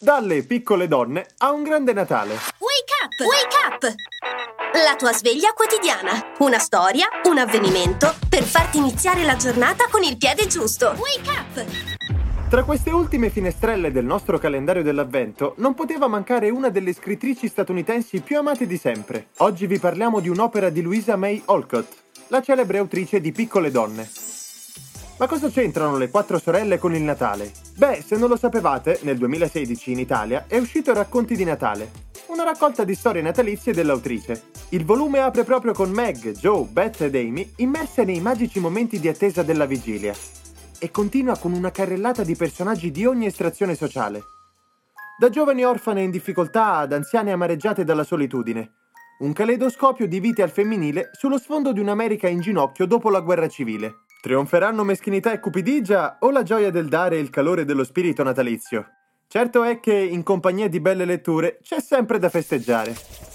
Dalle piccole donne a un grande Natale. Wake up! Wake up! La tua sveglia quotidiana. Una storia, un avvenimento per farti iniziare la giornata con il piede giusto. Wake up! Tra queste ultime finestrelle del nostro calendario dell'avvento non poteva mancare una delle scrittrici statunitensi più amate di sempre. Oggi vi parliamo di un'opera di Louisa May Alcott, la celebre autrice di Piccole donne. Ma cosa c'entrano le quattro sorelle con il Natale? Beh, se non lo sapevate, nel 2016 in Italia è uscito Racconti di Natale, una raccolta di storie natalizie dell'autrice. Il volume apre proprio con Meg, Joe, Beth ed Amy immerse nei magici momenti di attesa della vigilia e continua con una carrellata di personaggi di ogni estrazione sociale. Da giovani orfane in difficoltà ad anziane amareggiate dalla solitudine. Un caleidoscopio di vite al femminile sullo sfondo di un'America in ginocchio dopo la guerra civile. Trionferanno meschinità e cupidigia o la gioia del dare e il calore dello spirito natalizio? Certo è che in compagnia di belle letture c'è sempre da festeggiare.